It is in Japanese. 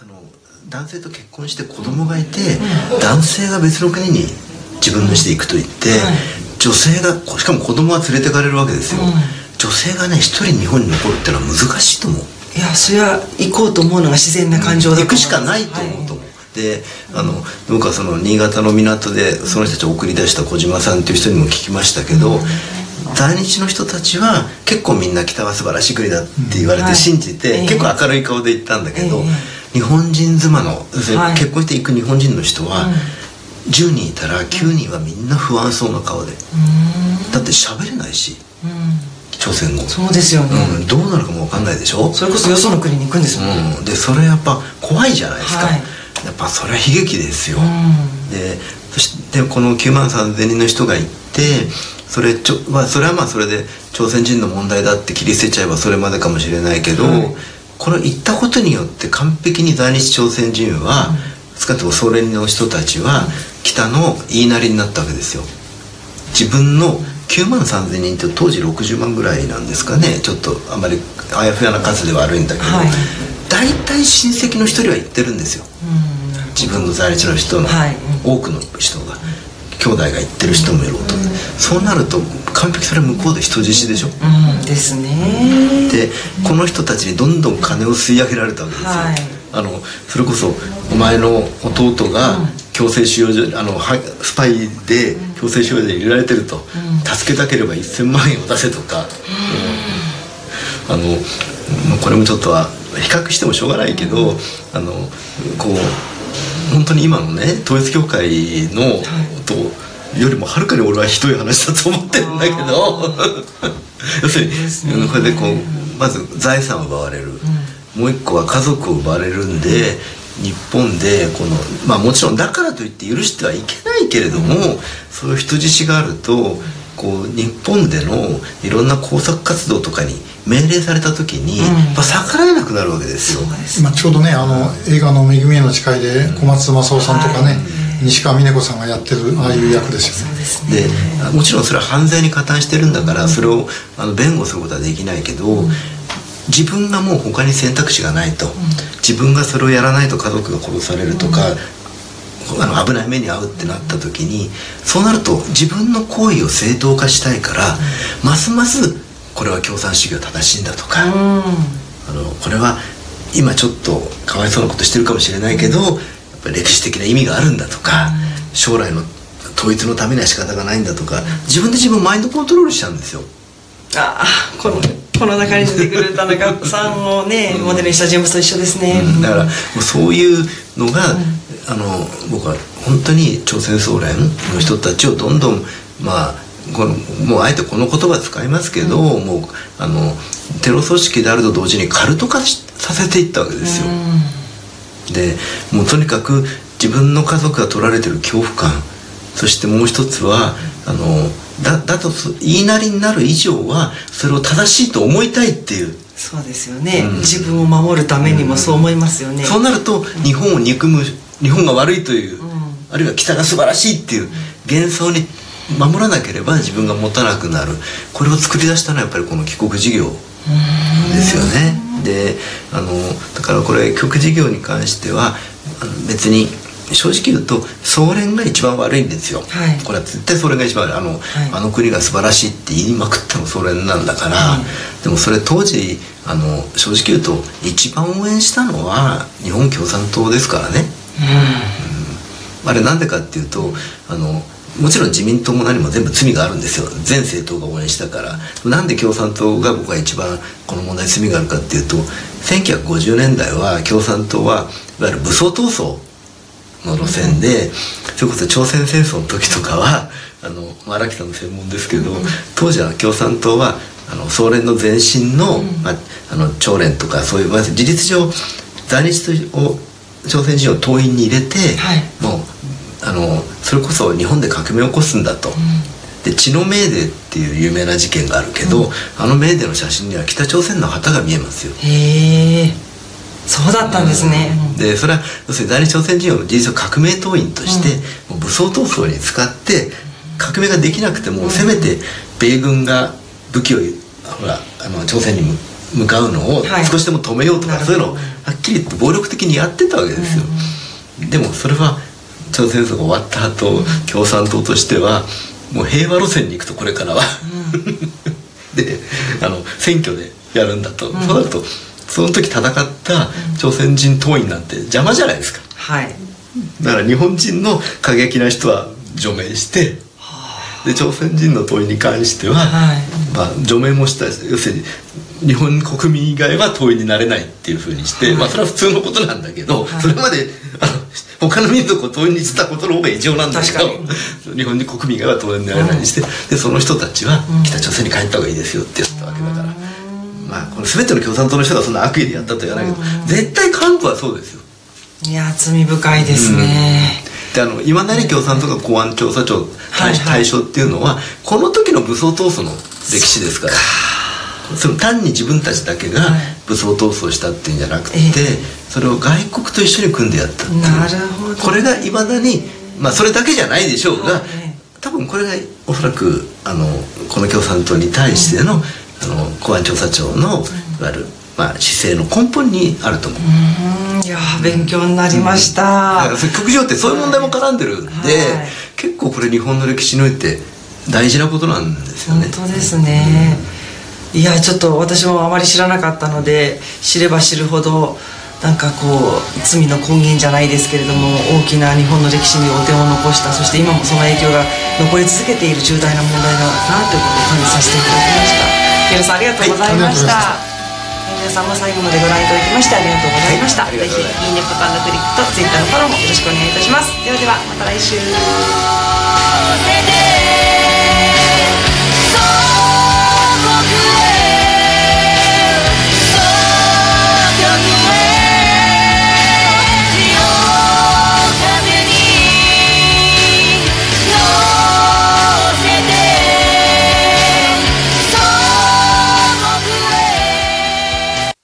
あの男性と結婚して子供がいて、男性が別の国に自分のして行くと言って、女性がしかも子供は連れてかれるわけですよ、女性がね一人日本に残るっていうのは難しいと思う。いやそれは行こうと思うのが自然な感情だ行くしかないと思うと思う、であの僕はその新潟の港でその人たちを送り出した小島さんっていう人にも聞きましたけど、在日の人たちは結構みんな北は素晴らしい国だって言われて信じて、結構明るい顔で言ったんだけど、日本人妻の、結婚していく日本人の人は、10人いたら9人はみんな不安そうな顔で、だって喋れないし、朝鮮語。そうですよね、うん、どうなるかも分かんないでしょ？それこそよその国に行くんですもん。ね、うん、でそれやっぱ怖いじゃないですか、はい、やっぱそれは悲劇ですよ、でそしてこの9万3000人の人が行ってそれちょ、まあ、それはまあそれで朝鮮人の問題だって切り捨てちゃえばそれまでかもしれないけど、はい、これ行ったことによって完璧に在日朝鮮人は、少なくともソ連の人たちは北の言いなりになったわけですよ。自分の9万3000人って当時60万ぐらいなんですかね。ちょっとあんまりあやふやな数では悪いんだけど、はい、大体親戚の一人は行ってるんですよ、自分の在日の人の、はい、多くの人が兄弟が行ってる人もいると、うん、そうなると完璧それは向こうで人質でしょ、うん、ですね。でこの人たちにどんどん金を吸い上げられたわけですよ、はい、あのそれこそお前の弟が強制収容所あのスパイで強制収容所で入れられてると、うん、助けたければ1000万円を出せとか、あのこれもちょっとは比較してもしょうがないけど、あのこう本当に今のね統一教会の、はい、とよりもはるかに俺はひどい話だと思ってるんだけど。要するに、これでこうまず財産を奪われる、うん、もう一個は家族を奪われるんで、日本でこのまあもちろんだからといって許してはいけないけれども、うん、そういう人質があるとこう日本でのいろんな工作活動とかに命令された時に、やっぱ逆らえなくなるわけですよ、まあ、ちょうどねあの映画の「めぐみへの誓い」で小松政夫さんとかね、西川峰子さんがやってるああいう役ですよね。でもちろんそれは犯罪に加担してるんだから、それをあの弁護することはできないけど、自分がもう他に選択肢がないと、自分がそれをやらないと家族が殺されるとか、あの危ない目に遭うってなった時にそうなると自分の行為を正当化したいから、ますますこれは共産主義は正しいんだとか、あのこれは今ちょっとかわいそうなことしてるかもしれないけど、やっぱり歴史的な意味があるんだとか、将来の統一のためには仕方がないんだとか自分で自分マインドコントロールしちゃうんですよ。ああこのこの中に出てくる田中さんをね、モデルにした人物と一緒ですね、うん、だからもうそういうのが、うん、あの僕は本当に朝鮮総連の人たちをどんどんまあこのもうあえてこの言葉使いますけど、うん、もうあのテロ組織であると同時にカルト化させていったわけですよ。でもうとにかく自分の家族が取られてる恐怖感そしてもう一つはあのだだと言いなりになる以上はそれを正しいと思いたいっていう。そうですよね、うん、自分を守るためにもそう思いますよね、うん、そうなると日本を憎む日本が悪いという、うん、あるいは北が素晴らしいっていう幻想に守らなければ自分が持たなくなる。これを作り出したのはやっぱりこの帰国事業ですよね。であのだからこれ曲事業に関しては別に正直言うと総連が一番悪いんですよ、はい、これは絶対総連が一番悪い。あのはい、あの国が素晴らしいって言いまくったの総連なんだから、はい、でもそれ当時あの正直言うと一番応援したのは日本共産党ですからね、うん、あれなんでかっていうとあのもちろん自民党も何も全部罪があるんですよ。全政党が応援したから。なんで共産党が僕は一番この問題罪があるかっていうと1950年代は共産党はいわゆる武装闘争の路線で、それこそ朝鮮戦争の時とかはあの荒木さんの専門ですけど、当時は共産党はあの総連の前身の,、まあ、あの朝連とかそういう、まあ、事実上在日を朝鮮人を党員に入れて、はい、もうあのそれこそ日本で革命を起こすんだと。で血のメーデーっていう有名な事件があるけど、うん、あのメーデーの写真には北朝鮮の旗が見えますよ。へえ。そうだったんですね、でそれは要するに在日朝鮮人を事実上革命党員として、もう武装闘争に使って革命ができなくても、せめて米軍が武器をほらあの朝鮮に向かうのをはい。少しでも止めようとか、なるほど。そういうのをはっきりと暴力的にやってたわけですよ、でもそれは朝鮮戦争が終わった後、共産党としてはもう平和路線に行くとこれからは、であの選挙でやるんだと、そうなるとその時戦った朝鮮人党員なんて邪魔じゃないですか。はい。だから日本人の過激な人は除名してで朝鮮人の党員に関しては、はい。まあ、除名もした要するに日本国民以外は党員になれないっていうふうにして、まあそれは普通のことなんだけど、それまであの他の民族を党員にしてたことの方が異常なんだけど確日本人国民以外は党員になれないにして、でその人たちは北朝鮮に帰った方がいいですよって言ったわけだから、まあこの全ての共産党の人がそんな悪意でやったとは言わないけど、絶対幹部はそうですよ。いや罪深いですね、であの今成共産党が公安調査庁対象っていうのはこの時の武装闘争の歴史ですからその単に自分たちだけがはい。武装闘争したっていうんじゃなくて、ええ。それを外国と一緒に組んでやったっていう。なるほど。これがいまだにまあそれだけじゃないでしょうが、はい多分これがおそらくあのこの共産党に対しての,、あの公安調査庁のいわゆる、まあ、姿勢の根本にあると思う。うん。いや勉強になりました、だから積極上ってそういう問題も絡んでるんで、はい。結構これ日本の歴史において大事なことなんですよね。本当ですね、いやちょっと私もあまり知らなかったので知れば知るほどなんかこう罪の根源じゃないですけれども大きな日本の歴史にお手を残したそして今もその影響が残り続けている重大な問題だなということを感じさせていただきました。皆さんありがとうございました、皆さんも最後までご覧いただきましてありがとうございました、はいぜひいいいねボタンのクリックと Twitter のフォローもよろしくお願いいたします。ではではまた来週「せで